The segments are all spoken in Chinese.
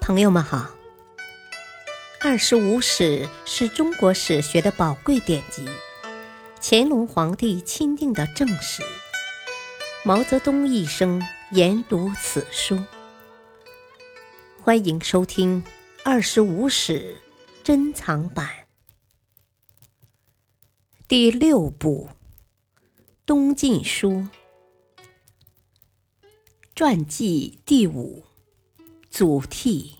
朋友们好，《二十五史》是中国史学的宝贵典籍，乾隆皇帝钦定的正史。毛泽东一生研读此书。欢迎收听《二十五史珍藏版》第六部《东晋书》传记第五。祖逖、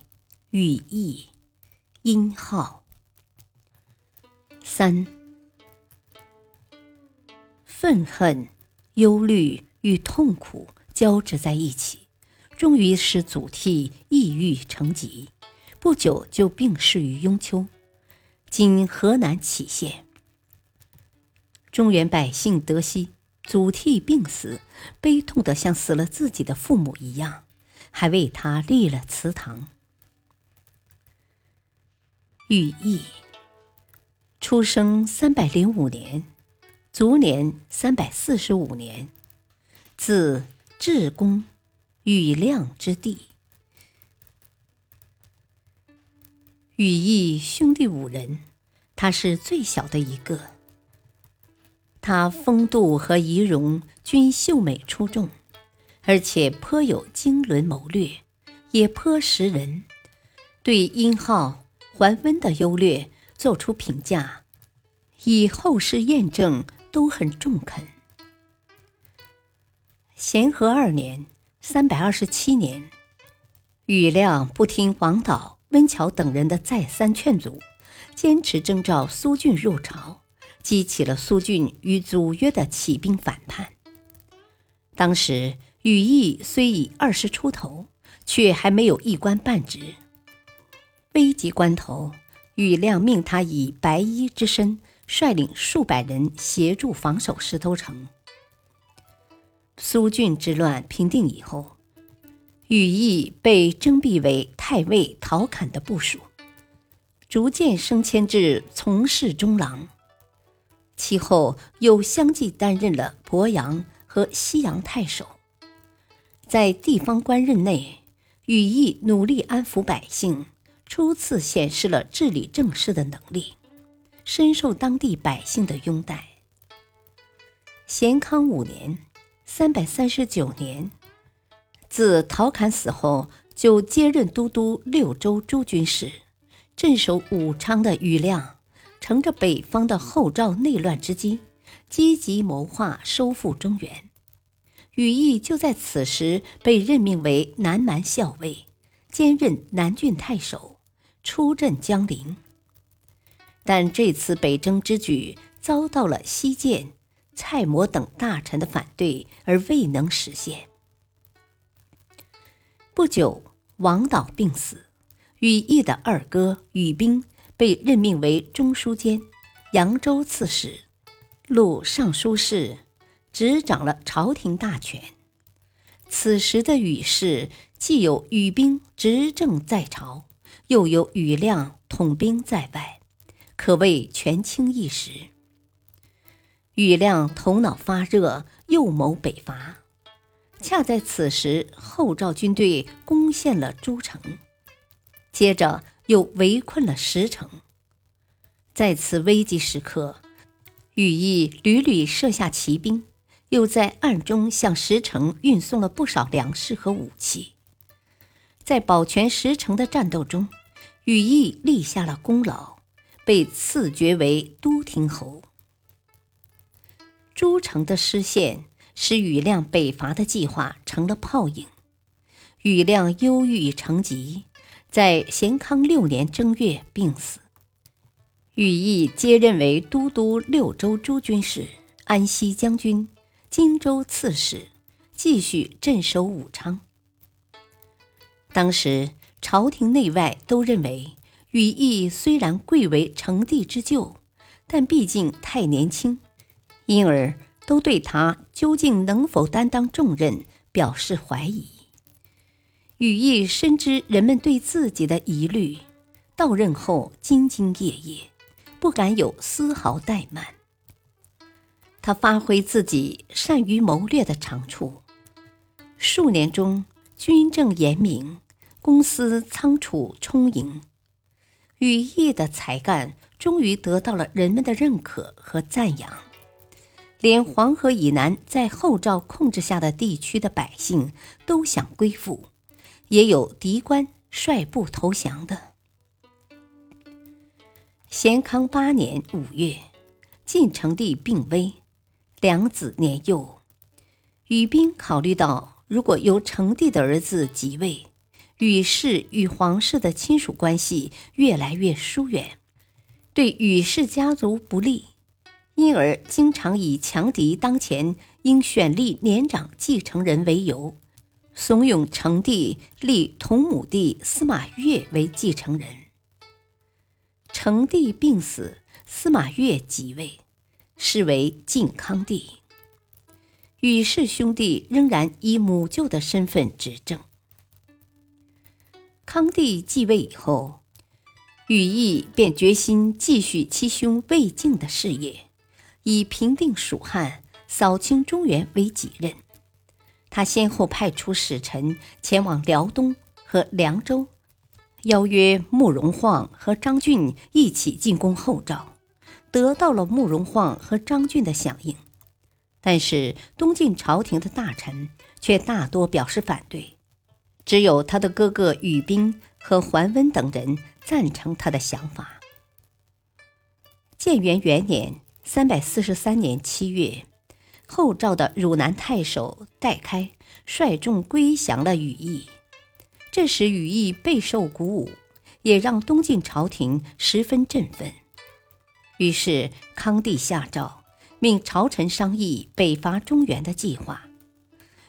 羽翼、殷浩。三，愤恨、忧虑与痛苦交织在一起，终于使祖逖抑郁成疾，不久就病逝于雍丘（今河南杞县）。中原百姓得悉祖逖病死，悲痛的像死了自己的父母一样。还为他立了祠堂。羽翼，出生三百零五年，卒年三百四十五年，字智公，羽亮之弟。羽翼兄弟五人，他是最小的一个。他风度和仪容均秀美出众。而且颇有经纶谋略，也颇识人，对殷浩、桓温的优劣作出评价，以后世验证都很中肯。咸和二年（三百二十七年），庾亮不听王导、温峤等人的再三劝阻，坚持征召苏峻入朝，激起了苏峻与祖约的起兵反叛。当时。羽翼虽已二十出头，却还没有一官半职。危急关头，羽亮命他以白衣之身，率领数百人协助防守石头城。苏峻之乱平定以后，羽翼被征辟为太尉陶侃的部属，逐渐升迁至从事中郎。其后又相继担任了鄱阳和西阳太守。在地方官任内，羽翼努力安抚百姓，初次显示了治理政事的能力，深受当地百姓的拥戴。咸康五年（三百三十九年），自陶侃死后，就接任都督六州诸军事，镇守武昌的羽亮，乘着北方的后赵内乱之机，积极谋划收复中原。羽翼就在此时被任命为南蛮校尉，兼任南郡太守，出镇江陵。但这次北征之举遭到了西涧、蔡模等大臣的反对，而未能实现。不久，王导病死，羽翼的二哥羽兵被任命为中书监、扬州刺史、录尚书事。执掌了朝廷大权。此时的羽氏既有羽兵执政在朝，又有羽亮统兵在外，可谓权倾一时。羽亮头脑发热，又谋北伐。恰在此时，后赵军队攻陷了诸城，接着又围困了石城。在此危急时刻，羽翼屡屡设下骑兵。又在暗中向石城运送了不少粮食和武器，在保全石城的战斗中，羽翼立下了功劳，被赐爵为都亭侯。诸城的失陷，使羽亮北伐的计划成了泡影。羽亮忧郁成疾，在咸康六年正月病死。羽翼接任为都督六州诸军事、安西将军。荆州刺史，继续镇守武昌。当时朝廷内外都认为，羽翼虽然贵为成帝之舅，但毕竟太年轻，因而都对他究竟能否担当重任表示怀疑。羽翼深知人们对自己的疑虑，到任后兢兢业业，不敢有丝毫怠慢。他发挥自己善于谋略的长处，数年中军政严明，公司仓储充盈。羽翼的才干终于得到了人们的认可和赞扬，连黄河以南在后赵控制下的地区的百姓都想归附，也有敌官率部投降的。咸康八年五月，晋成帝病危，两子年幼，羽斌考虑到，如果由成帝的儿子即位。羽氏与皇室的亲属关系越来越疏远，对羽氏家族不利，因而经常以强敌当前，应选立年长继承人为由，怂恿成帝立同母弟司马越为继承人。成帝病死，司马越即位，是为晋康帝。羽氏兄弟仍然以母舅的身份执政。康帝继位以后，羽翼便决心继续其兄魏晋的事业，以平定蜀汉、扫清中原为己任。他先后派出使臣前往辽东和凉州，邀约慕容晃和张俊一起进攻后赵，得到了慕容晃和张俊的响应。但是东晋朝廷的大臣却大多表示反对。只有他的哥哥羽冰和桓温等人赞成他的想法。建元元年（三百四十三年七月），后赵的汝南太守戴开率众归降了羽翼，这使羽翼备受鼓舞，也让东晋朝廷十分振奋。于是康帝下诏，命朝臣商议北伐中原的计划。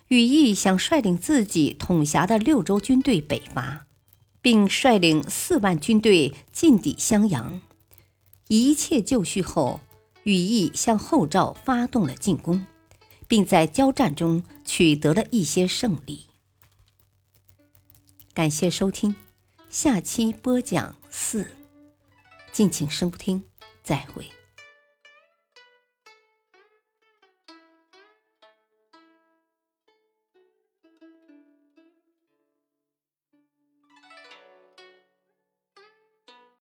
羽翼想率领自己统辖的六州军队北伐，并率领四万军队进抵襄阳。一切就绪后，羽翼向后赵发动了进攻，并在交战中取得了一些胜利。感谢收听，下期播讲四，敬请收听，再会。